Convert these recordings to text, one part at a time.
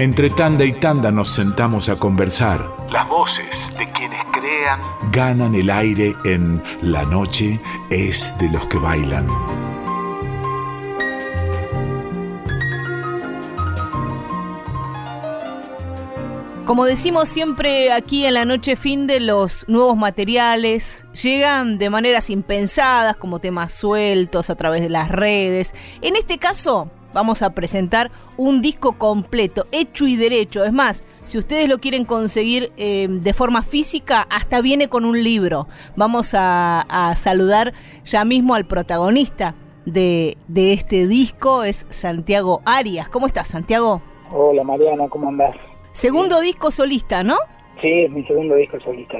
Entre tanda y tanda nos sentamos a conversar. Las voces de quienes crean ganan el aire en La noche es de los que bailan. Como decimos siempre aquí en la noche fin de los nuevos materiales, llegan de maneras impensadas, como temas sueltos a través de las redes. En este caso, vamos a presentar un disco completo, hecho y derecho. Es más, si ustedes lo quieren conseguir eh, de forma física, hasta viene con un libro. Vamos a, saludar ya mismo al protagonista de, de este disco, es Santiago Arias. ¿Cómo estás, Santiago? Hola, Mariana, ¿cómo andás? Segundo disco solista, ¿no? Sí, es mi segundo disco solista.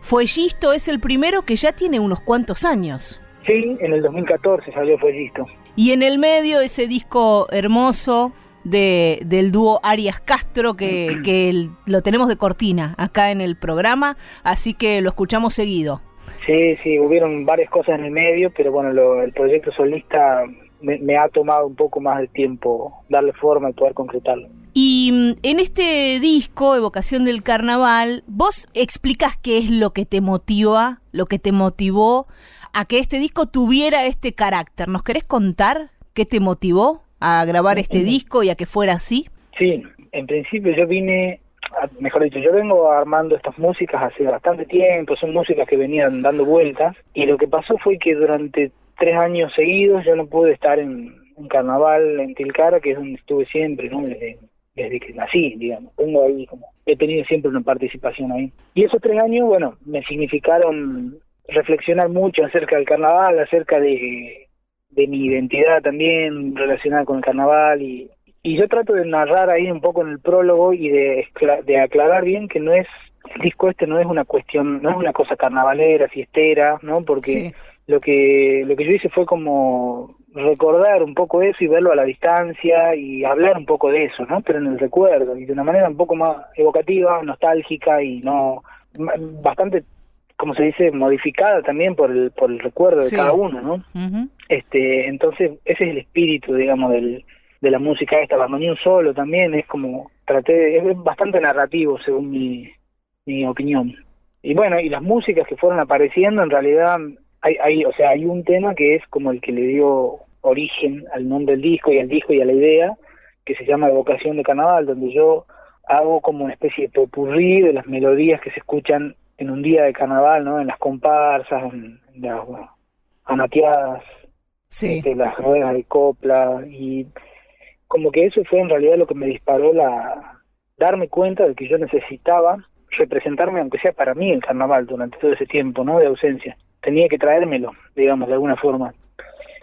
Fuellisto es el primero que ya tiene unos cuantos años. Sí, en el 2014 salió Fuellisto. Y en el medio ese disco hermoso de, del dúo Arias Castro que, que lo tenemos de cortina acá en el programa, así que lo escuchamos seguido. Sí, sí, hubieron varias cosas en el medio, pero bueno, el proyecto solista me, ha tomado un poco más de tiempo darle forma y poder concretarlo. Y mm, en este disco, Evocación del Carnaval, vos explicas qué es lo que te motiva, lo que te motivó a que este disco tuviera este carácter. ¿Nos querés contar qué te motivó a grabar este disco y a que fuera así? Sí, en principio yo vine, mejor dicho, yo vengo armando estas músicas hace bastante tiempo, son músicas que venían dando vueltas y lo que pasó fue que durante tres años seguidos yo no pude estar en un carnaval en Tilcara, que es donde estuve siempre, ¿no? Desde, desde que nací, digamos. Tengo ahí como, he tenido siempre una participación ahí. Y esos tres años, bueno, me significaron reflexionar mucho acerca del carnaval, acerca de, de mi identidad también relacionada con el carnaval y, y yo trato de narrar ahí un poco en el prólogo y de, de aclarar bien que no es el disco este no es una cuestión no es una cosa carnavalera fiestera no porque lo que lo que yo hice fue como recordar un poco eso y verlo a la distancia y hablar un poco de eso, ¿no? Pero en el recuerdo y de una manera un poco más evocativa, nostálgica y no bastante como se dice modificada también por el por el recuerdo de cada uno, ¿no? Este, entonces ese es el espíritu, digamos, del de la música esta, un solo también es como traté es bastante narrativo según mi mi opinión. Y bueno, y las músicas que fueron apareciendo en realidad hay, o sea, hay un tema que es como el que le dio origen al nombre del disco y al disco y a la idea, que se llama Evocación de Carnaval, donde yo hago como una especie de popurrí de las melodías que se escuchan en un día de carnaval, ¿no? En las comparsas, en, las anateadas, sí. Este, las ruedas de copla y como que eso fue en realidad lo que me disparó la darme cuenta de que yo necesitaba representarme aunque sea para mí el carnaval durante todo ese tiempo, ¿no? De ausencia tenía que traérmelo, digamos, de alguna forma.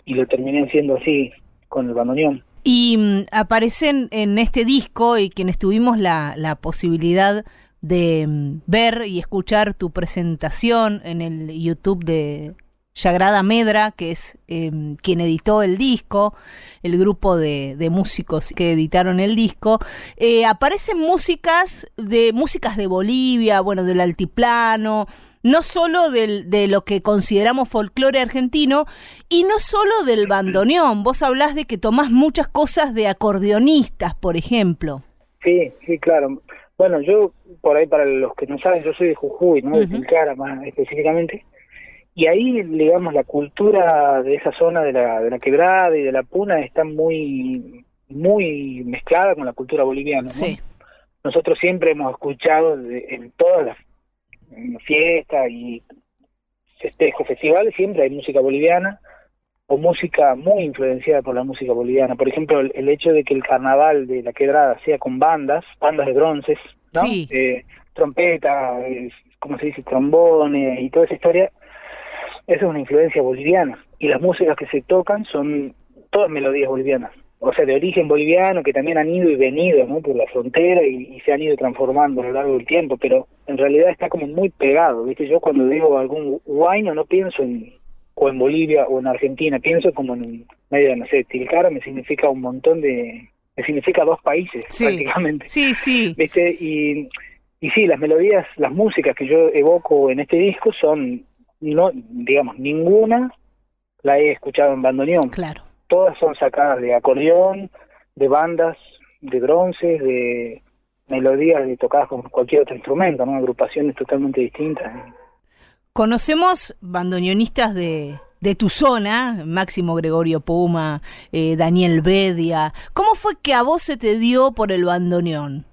Y lo terminé haciendo así, con el bandoneón. Y mm, aparecen en este disco, y quienes tuvimos la, la posibilidad de mm, ver y escuchar tu presentación en el YouTube de, Yagrada Medra, que es em, quien editó el disco, el grupo de, músicos que editaron el disco, eh, aparecen músicas de músicas de Bolivia, bueno, del altiplano, no solo del, de lo que consideramos folclore argentino y no solo del bandoneón. Vos hablás de que tomás muchas cosas de acordeonistas, por ejemplo. Sí, sí, claro. Bueno, yo, por ahí para los que no saben, yo soy de Jujuy, ¿no? De Tilcara más específicamente y ahí, digamos, la cultura de esa zona de la, de la quebrada y de la puna está muy, muy mezclada con la cultura boliviana. Sí. Nosotros siempre hemos escuchado en todas las fiestas y festejos, festivales, siempre hay música boliviana o música muy influenciada por la música boliviana. Por ejemplo, el, hecho de que el carnaval de la quebrada sea con bandas, bandas de bronces, ¿no? Sí. Eh, trompeta, como se dice, trombones y toda esa historia, esa es una influencia boliviana. Y las músicas que se tocan son todas melodías bolivianas. O sea, de origen boliviano, que también han ido y venido ¿no? por la frontera y, se han ido transformando a lo largo del tiempo, pero en realidad está como muy pegado. ¿viste? Yo cuando digo algún guayno no pienso en o en Bolivia o en Argentina, pienso como en medio, no sé, Tilcara me significa un montón de... me significa dos países prácticamente. Sí, sí. ¿Viste? Y, y sí, las melodías, las músicas que yo evoco en este disco son no, digamos, ninguna la he escuchado en bandoneón. Claro. Todas son sacadas de acordeón, de bandas de bronces, de melodías de tocadas con cualquier otro instrumento, ¿no? Agrupaciones totalmente distintas. Conocemos bandoneonistas de, de tu zona, Máximo Gregorio Puma, eh, Daniel Bedia. ¿Cómo fue que a vos se te dio por el bandoneón?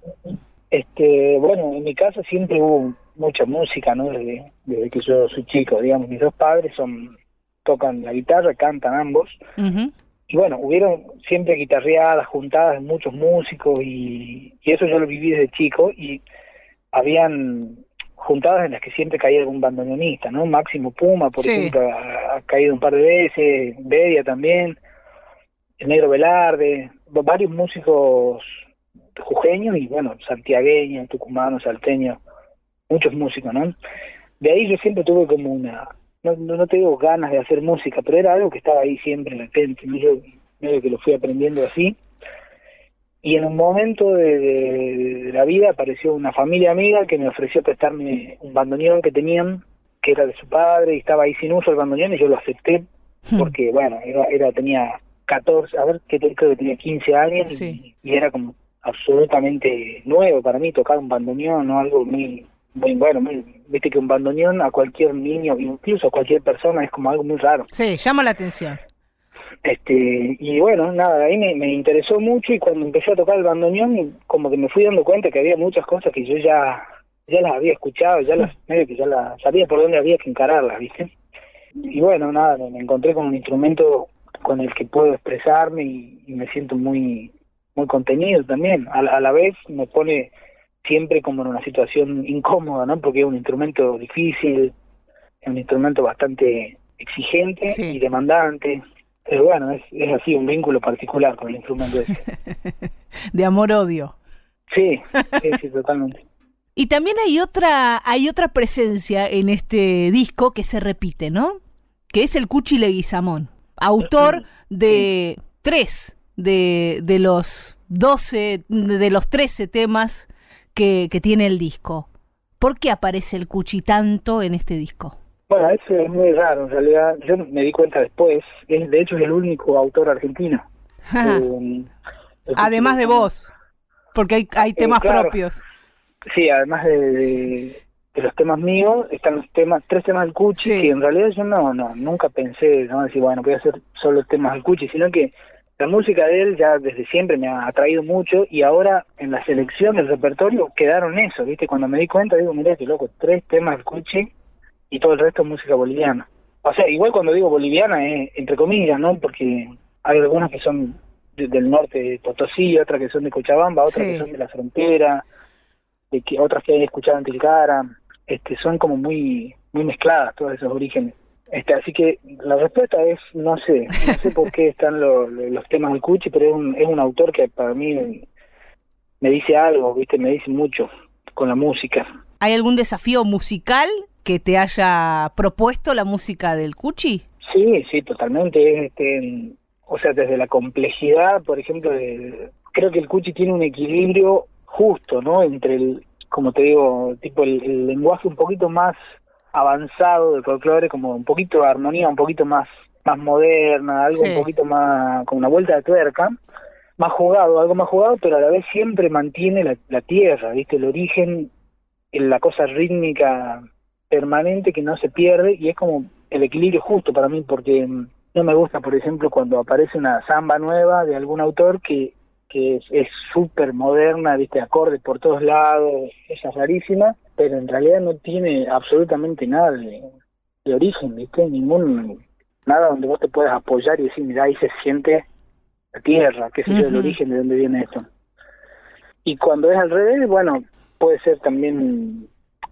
Este, bueno, en mi casa siempre hubo mucha música, ¿no? Desde, desde que yo soy chico, digamos, mis dos padres son tocan la guitarra, cantan ambos. Y bueno, hubieron siempre guitarreadas, juntadas de muchos músicos y, y eso yo lo viví desde chico y habían juntadas en las que siempre caía algún bandoneonista, ¿no? Máximo Puma, por ejemplo, ha, caído un par de veces, Bedia también, el Negro Velarde, varios músicos jujeños y bueno, santiagueños, tucumanos, salteños, muchos músicos, ¿no? De ahí yo siempre tuve como una, no, no te digo ganas de hacer música, pero era algo que estaba ahí siempre latente, yo medio que lo fui aprendiendo así y en un momento de, la vida apareció una familia amiga que me ofreció prestarme un bandoneón que tenían, que era de su padre, y estaba ahí sin uso el bandoneón, y yo lo acepté, hmm. porque, bueno, era, era tenía 14, a ver, creo que tenía 15 años, y, era como absolutamente nuevo para mí tocar un bandoneón, ¿no? Algo muy, muy bueno, viste que un bandoneón a cualquier niño, incluso a cualquier persona, es como algo muy raro. Sí, llama la atención. Este, y bueno, nada, ahí me, me interesó mucho y cuando empecé a tocar el bandoneón, como que me fui dando cuenta que había muchas cosas que yo ya, ya las había escuchado, ya las, medio que ya las sabía por dónde había que encararlas, ¿viste? Y bueno, nada, me encontré con un instrumento con el que puedo expresarme y, me siento muy, muy contenido también. A, a la vez me pone siempre como en una situación incómoda, ¿no? Porque es un instrumento difícil, es un instrumento bastante exigente y demandante. Pero bueno, es, es así, un vínculo particular con el instrumento ese. de amor-odio. Sí, sí, totalmente. Y también hay otra, hay otra presencia en este disco que se repite, ¿no? Que es el Cuchi Leguizamón, autor de tres de, de los doce, de los trece temas que, que tiene el disco. ¿Por qué aparece el Cuchi tanto en este disco? Bueno, eso es muy raro, en realidad yo me di cuenta después, es, de hecho es el único autor argentino. Eh, además de vos, porque hay, hay eh, temas propios. Sí, además de, los temas míos, están los temas, tres temas del Cuchi, que en realidad yo no, no, nunca pensé, no decir, bueno, voy a hacer solo temas del Cuchi, sino que la música de él ya desde siempre me ha atraído mucho y ahora en la selección del repertorio quedaron eso, ¿viste? Cuando me di cuenta, digo, mira qué loco, tres temas del Cuchi y todo el resto es música boliviana. O sea, igual cuando digo boliviana es entre comillas, ¿no? Porque hay algunas que son del norte de Potosí, otras que son de Cochabamba, otras que son de la frontera, de que otras que he escuchado en Tilcara, este, son como muy muy mezcladas todos esos orígenes. Este, así que la respuesta es no sé, no sé por qué están los, los temas del Cuchi, pero es un, es un autor que para mí me dice algo, viste, me dice mucho con la música. ¿Hay algún desafío musical que te haya propuesto la música del Cuchi? Sí, sí, totalmente. Este, o sea, desde la complejidad, por ejemplo, creo que el Cuchi tiene un equilibrio justo, ¿no? Entre el, como te digo, tipo el, lenguaje un poquito más avanzado del folclore, como un poquito de armonía, un poquito más más moderna, algo un poquito más con una vuelta de tuerca, más jugado, algo más jugado, pero a la vez siempre mantiene la, la tierra, ¿viste? El origen, la cosa rítmica permanente que no se pierde y es como el equilibrio justo para mí porque mm, no me gusta, por ejemplo, cuando aparece una samba nueva de algún autor que, que es súper moderna, viste, acorde por todos lados, esa rarísima, pero en realidad no tiene absolutamente nada de, origen, viste, ningún, nada donde vos te puedas apoyar y decir, mira, ahí se siente la tierra, qué sé yo, el origen de dónde viene esto. Y cuando es al revés, bueno, puede ser también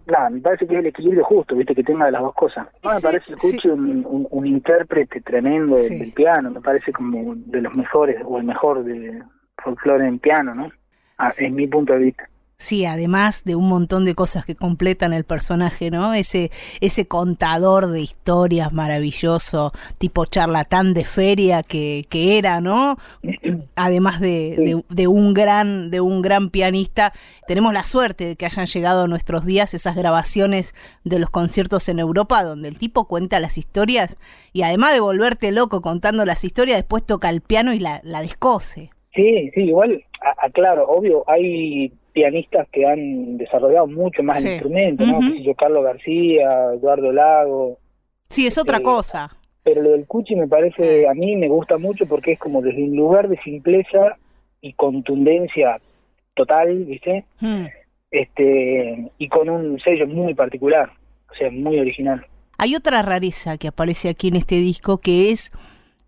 Claro, me parece que es el equilibrio justo, viste, que tenga de las dos cosas. No, me parece el Cuchi un, un, intérprete tremendo del, piano, me parece como de los mejores, o el mejor de folclore en piano, ¿no? Ah, en mi punto de vista. Sí, además de un montón de cosas que completan el personaje, ¿no? Ese, ese contador de historias maravilloso, tipo charlatán de feria que, que era, ¿no? Además de, de, un gran, de un gran pianista. Tenemos la suerte de que hayan llegado a nuestros días esas grabaciones de los conciertos en Europa, donde el tipo cuenta las historias y además de volverte loco contando las historias, después toca el piano y la, la descose. Sí, sí, igual claro, obvio, hay pianistas que han desarrollado mucho más el instrumento, ¿no? yo, Carlos García, Eduardo Lago. Sí, es otra eh, cosa. Pero lo del cuchi me parece, a mí me gusta mucho porque es como desde un lugar de simpleza y contundencia total, ¿viste? Este, y con un sello muy particular, o sea, muy original. Hay otra rareza que aparece aquí en este disco que es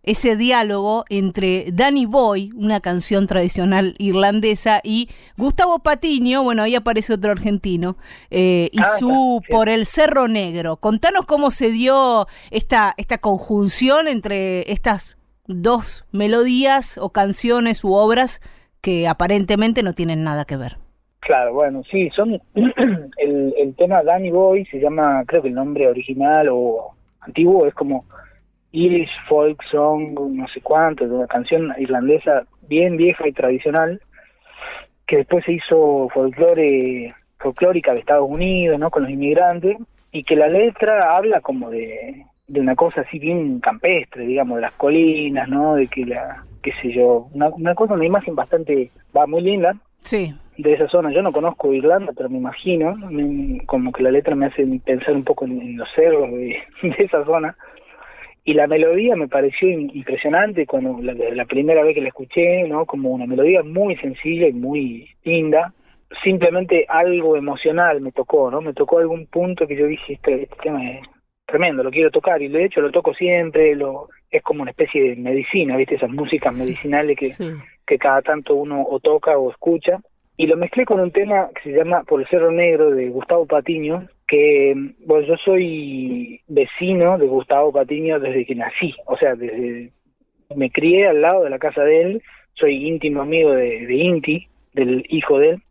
ese diálogo entre Danny Boy, una canción tradicional irlandesa, y Gustavo Patiño, bueno, ahí aparece otro argentino, eh, y ah, su Por el Cerro Negro. Contanos cómo se dio esta, esta conjunción entre estas dos melodías o canciones u obras que aparentemente no tienen nada que ver. Claro, bueno, sí, son el, el tema Danny Boy se llama, creo que el nombre original o antiguo es como Irish Folk Song, no sé cuánto, una canción irlandesa bien vieja y tradicional, que después se hizo folclore, folclórica de Estados Unidos, ¿no? Con los inmigrantes, y que la letra habla como de, de una cosa así bien campestre, digamos, de las colinas, ¿no? De que la, qué sé yo, una, una cosa, una imagen bastante, va muy linda. Sí. De esa zona, yo no conozco Irlanda, pero me imagino, como que la letra me hace pensar un poco en, los cerros de esa zona y la melodía me pareció impresionante cuando la, primera vez que la escuché, ¿no? Como una melodía muy sencilla y muy linda. Simplemente algo emocional me tocó, ¿no? Me tocó algún punto que yo dije, este, este tema es tremendo, lo quiero tocar y de hecho lo toco siempre, lo es como una especie de medicina, ¿viste? Esas músicas medicinales que, que cada tanto uno o toca o escucha. Y lo mezclé con un tema que se llama Por el Cerro Negro de Gustavo Patiño, que bueno, yo soy vecino de Gustavo Patiño desde que nací, o sea, desde me crié al lado de la casa de él, soy íntimo amigo de, Inti, del hijo de él,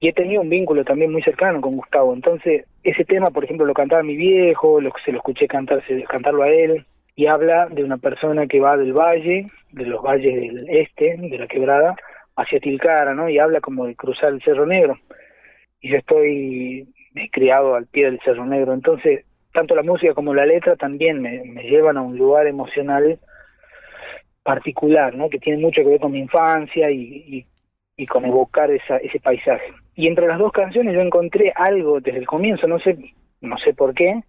y he tenido un vínculo también muy cercano con Gustavo. Entonces, ese tema, por ejemplo, lo cantaba mi viejo, lo, se lo escuché cantarse, cantarlo a él, y habla de una persona que va del valle, de los valles del este, de la quebrada, hacia Tilcara, ¿no? Y habla como de cruzar el Cerro Negro. Y yo estoy me he criado al pie del Cerro Negro. Entonces, tanto la música como la letra también me, llevan a un lugar emocional particular, ¿no? Que tiene mucho que ver con mi infancia y, y, con evocar esa, ese paisaje. Y entre las dos canciones yo encontré algo desde el comienzo, no sé, no sé por qué,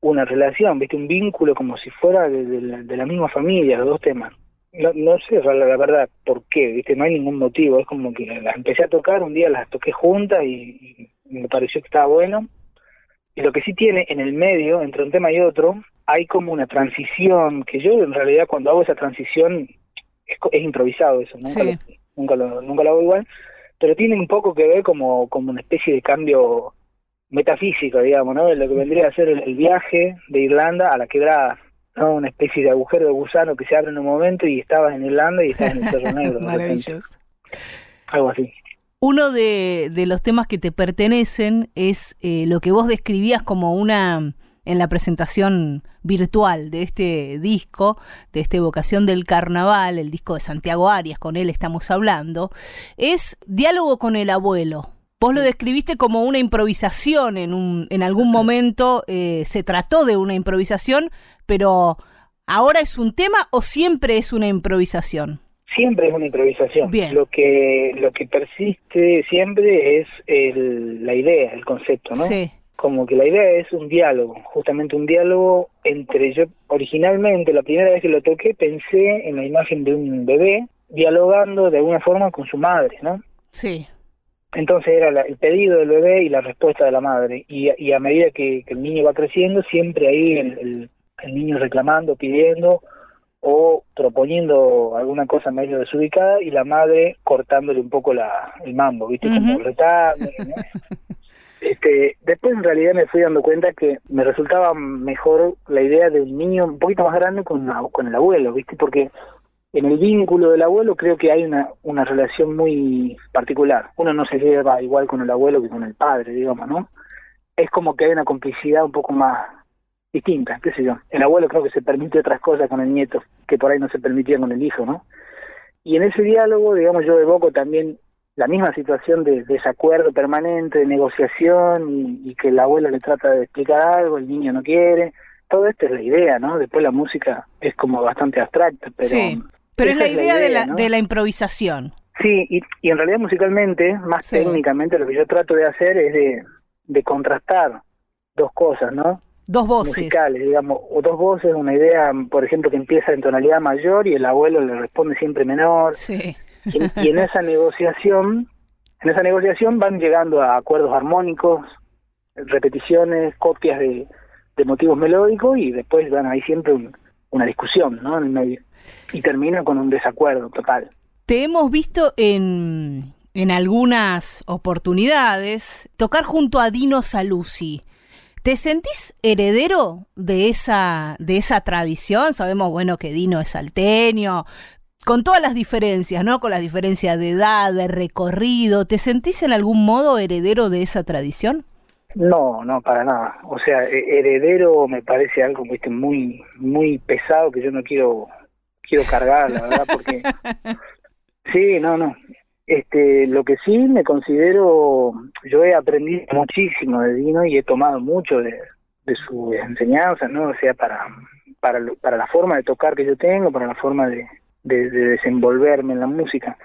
una relación, viste, un vínculo como si fuera de, la, misma familia, los dos temas. No, no sé la, la, verdad por qué, viste, no hay ningún motivo, es como que las empecé a tocar, un día las toqué juntas y me pareció que estaba bueno. Y lo que sí tiene en el medio, entre un tema y otro, hay como una transición, que yo en realidad cuando hago esa transición es, improvisado eso, nunca, lo, nunca, lo, nunca lo hago igual, pero tiene un poco que ver como, como una especie de cambio metafísico, digamos, ¿no? Lo que vendría a ser el, viaje de Irlanda a la quebrada, ¿no? Una especie de agujero de gusano que se abre en un momento y estabas en Irlanda y estabas en el Cerro Negro. Maravilloso. Algo así. Uno de, los temas que te pertenecen es eh, lo que vos describías como una, en la presentación virtual de este disco, de esta evocación del carnaval, el disco de Santiago Arias, con él estamos hablando, es diálogo con el abuelo. Vos lo describiste como una improvisación en, un, en algún momento, eh, se trató de una improvisación, pero ¿ahora es un tema o siempre es una improvisación? siempre es una improvisación. Lo que lo que persiste siempre es el, la idea, el concepto, ¿no? Sí. Como que la idea es un diálogo, justamente un diálogo entre yo originalmente la primera vez que lo toqué pensé en la imagen de un bebé dialogando de alguna forma con su madre, ¿no? Sí. Entonces era el pedido del bebé y la respuesta de la madre. Y, y a medida que, el niño va creciendo, siempre ahí el, el niño reclamando, pidiendo, o proponiendo alguna cosa medio desubicada y la madre cortándole un poco la, el mambo, ¿viste? Como retando. este, después en realidad me fui dando cuenta que me resultaba mejor la idea de un niño un poquito más grande con, con el abuelo, ¿viste? Porque en el vínculo del abuelo creo que hay una, una relación muy particular. Uno no se lleva igual con el abuelo que con el padre, digamos, ¿no? Es como que hay una complicidad un poco más distintas, qué sé yo. El abuelo creo que se permite otras cosas con el nieto que por ahí no se permitían con el hijo, ¿no? Y en ese diálogo, digamos, yo evoco también la misma situación de, desacuerdo permanente, de negociación y, que el abuelo le trata de explicar algo, el niño no quiere. Todo esto es la idea, ¿no? Después la música es como bastante abstracta, pero... pero es la idea, de, la, de la improvisación. Sí, y, y en realidad musicalmente, más Sí. técnicamente, lo que yo trato de hacer es de, de contrastar dos cosas, ¿no? Dos voces. musicales, digamos, o dos voces, una idea, por ejemplo, que empieza en tonalidad mayor y el abuelo le responde siempre menor, Sí. y, y en esa negociación, en esa negociación van llegando a acuerdos armónicos, repeticiones, copias de, de motivos melódicos y después van ahí siempre un- una discusión, ¿no? En el medio y termina con un desacuerdo total. Te hemos visto en, en algunas oportunidades tocar junto a Dino Saluzzi. ¿Te sentís heredero de esa, de esa tradición? Sabemos, bueno, que Dino es salteño, con todas las diferencias, ¿no? Con las diferencias de edad, de recorrido. ¿Te sentís en algún modo heredero de esa tradición? No, no, para nada. O sea, he- heredero me parece algo ¿viste? muy muy pesado que yo no quiero quiero cargar, la verdad, porque sí, no, no. Este, lo que sí me considero, yo he aprendido muchísimo de Dino y he tomado mucho de, de sus enseñanzas, ¿no? O sea, para para para la forma de tocar que yo tengo, para la forma de, de, de desenvolverme en la música.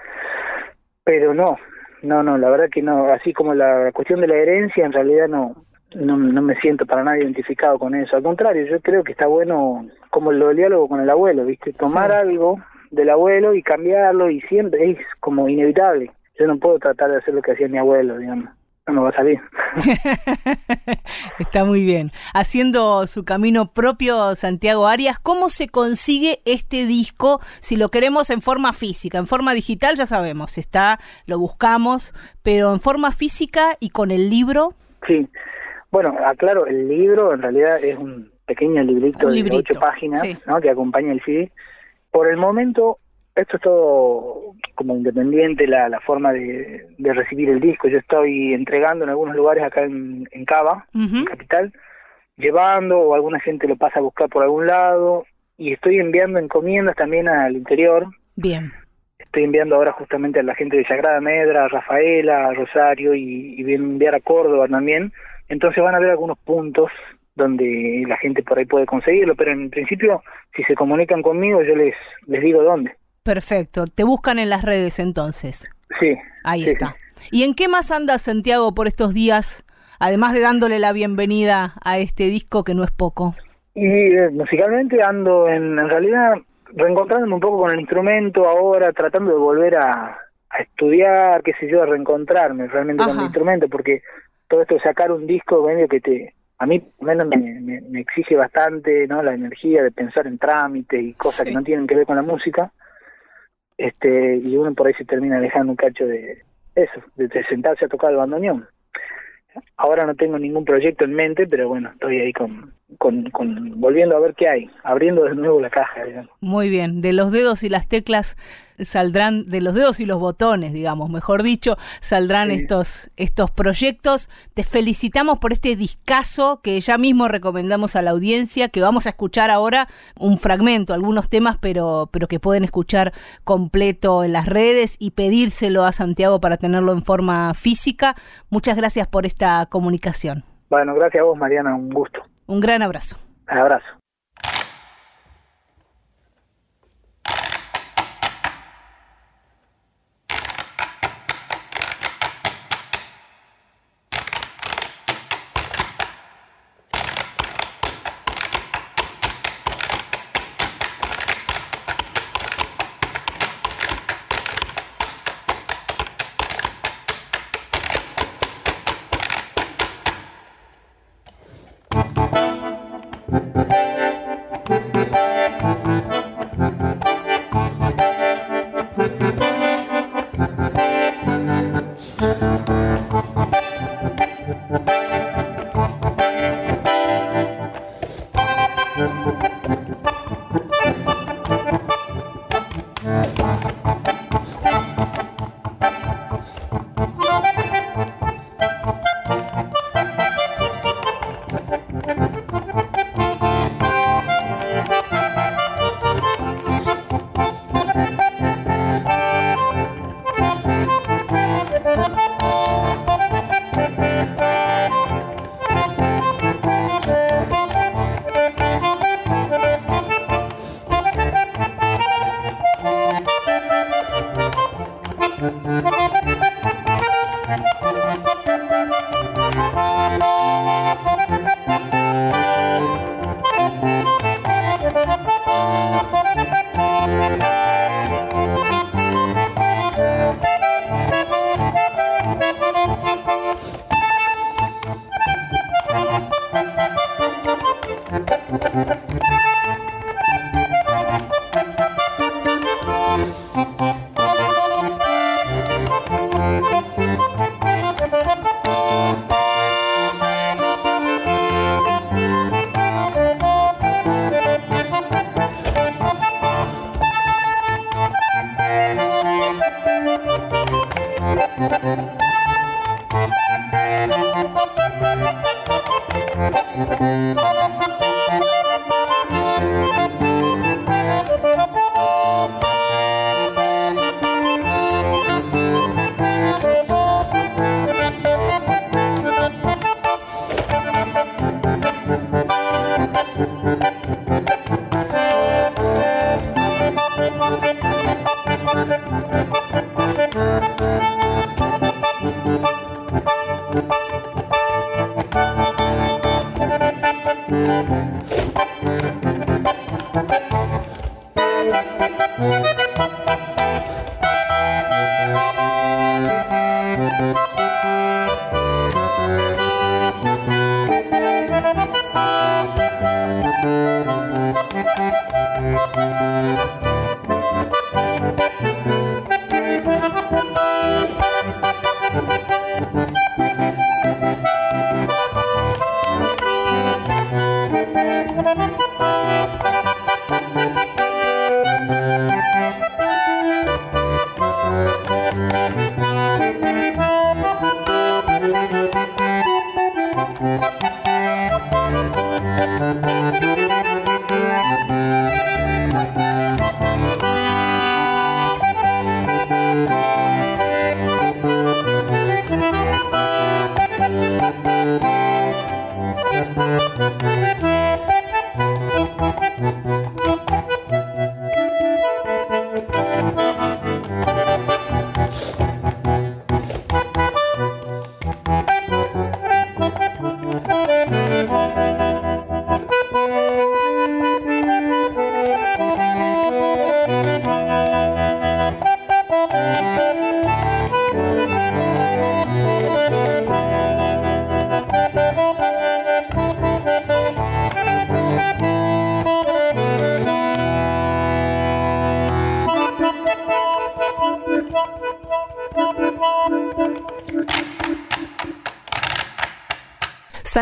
Pero no, no, no, la verdad que no. Así como la cuestión de la herencia, en realidad no, no, no me siento para nada identificado con eso. Al contrario, yo creo que está bueno como lo del diálogo con el abuelo, ¿viste? Tomar Sí. algo del abuelo y cambiarlo y siempre es como inevitable. Yo no puedo tratar de hacer lo que hacía mi abuelo, digamos. No me va a salir. Está muy bien. Haciendo su camino propio, Santiago Arias, ¿cómo se consigue este disco si lo queremos en forma física? En forma digital ya sabemos, está, lo buscamos, pero en forma física y con el libro, Sí. Bueno, aclaro, el libro en realidad es un pequeño librito Un de ocho páginas, sí. ¿no? Que acompaña el CD. Por el momento, esto es todo como independiente la, la forma de, de recibir el disco. Yo estoy entregando en algunos lugares acá en, en Cava, Capital, llevando o alguna gente lo pasa a buscar por algún lado y estoy enviando encomiendas también al interior. bien. Estoy enviando ahora justamente a la gente de Sagrada Medra, a Rafaela, a Rosario y, y voy a enviar a Córdoba también. Entonces van a haber algunos puntos donde la gente por ahí puede conseguirlo, pero en principio si se comunican conmigo yo les les digo dónde. Perfecto. Te buscan en las redes entonces. Sí. Ahí sí, está. ¿Y en qué más anda Santiago por estos días? Además de dándole la bienvenida a este disco que no es poco. Y eh, musicalmente ando en, en realidad reencontrándome un poco con el instrumento ahora, tratando de volver a, a estudiar, qué sé yo, a reencontrarme realmente con el instrumento, porque todo esto de sacar un disco medio que te, a mí menos me, me, me exige bastante, ¿no? La energía de pensar en trámites y cosas Sí. que no tienen que ver con la música, este y uno por ahí se termina dejando un cacho de eso, de, sentarse a tocar el bandoneón. Ahora no tengo ningún proyecto en mente, pero bueno, estoy ahí con, con, con volviendo a ver qué hay, abriendo de nuevo la caja. Muy bien, de los dedos y las teclas saldrán, de los dedos y los botones, digamos, mejor dicho, saldrán Sí. estos, estos proyectos. Te felicitamos por este discazo que ya mismo recomendamos a la audiencia, que vamos a escuchar ahora un fragmento, algunos temas, pero, pero que pueden escuchar completo en las redes y pedírselo a Santiago para tenerlo en forma física. Muchas gracias por esta comunicación. Bueno, gracias a vos, Mariana, un gusto. Un gran abrazo. Un abrazo.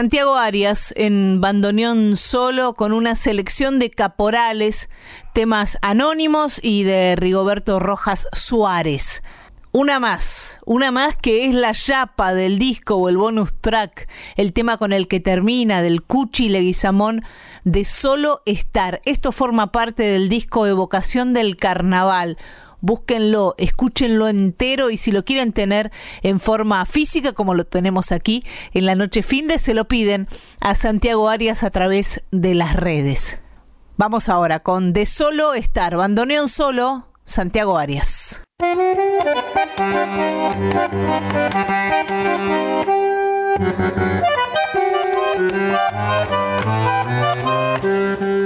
Santiago Arias en bandoneón solo con una selección de caporales, temas anónimos y de Rigoberto Rojas Suárez. Una más, una más que es la chapa del disco o el bonus track, el tema con el que termina del Cuchi Leguizamón de Solo Estar. Esto forma parte del disco Evocación del Carnaval, búsquenlo, escúchenlo entero y si lo quieren tener en forma física como lo tenemos aquí en la noche fin de se lo piden a Santiago Arias a través de las redes. Vamos ahora con De Solo Estar, bandoneón solo, Santiago Arias.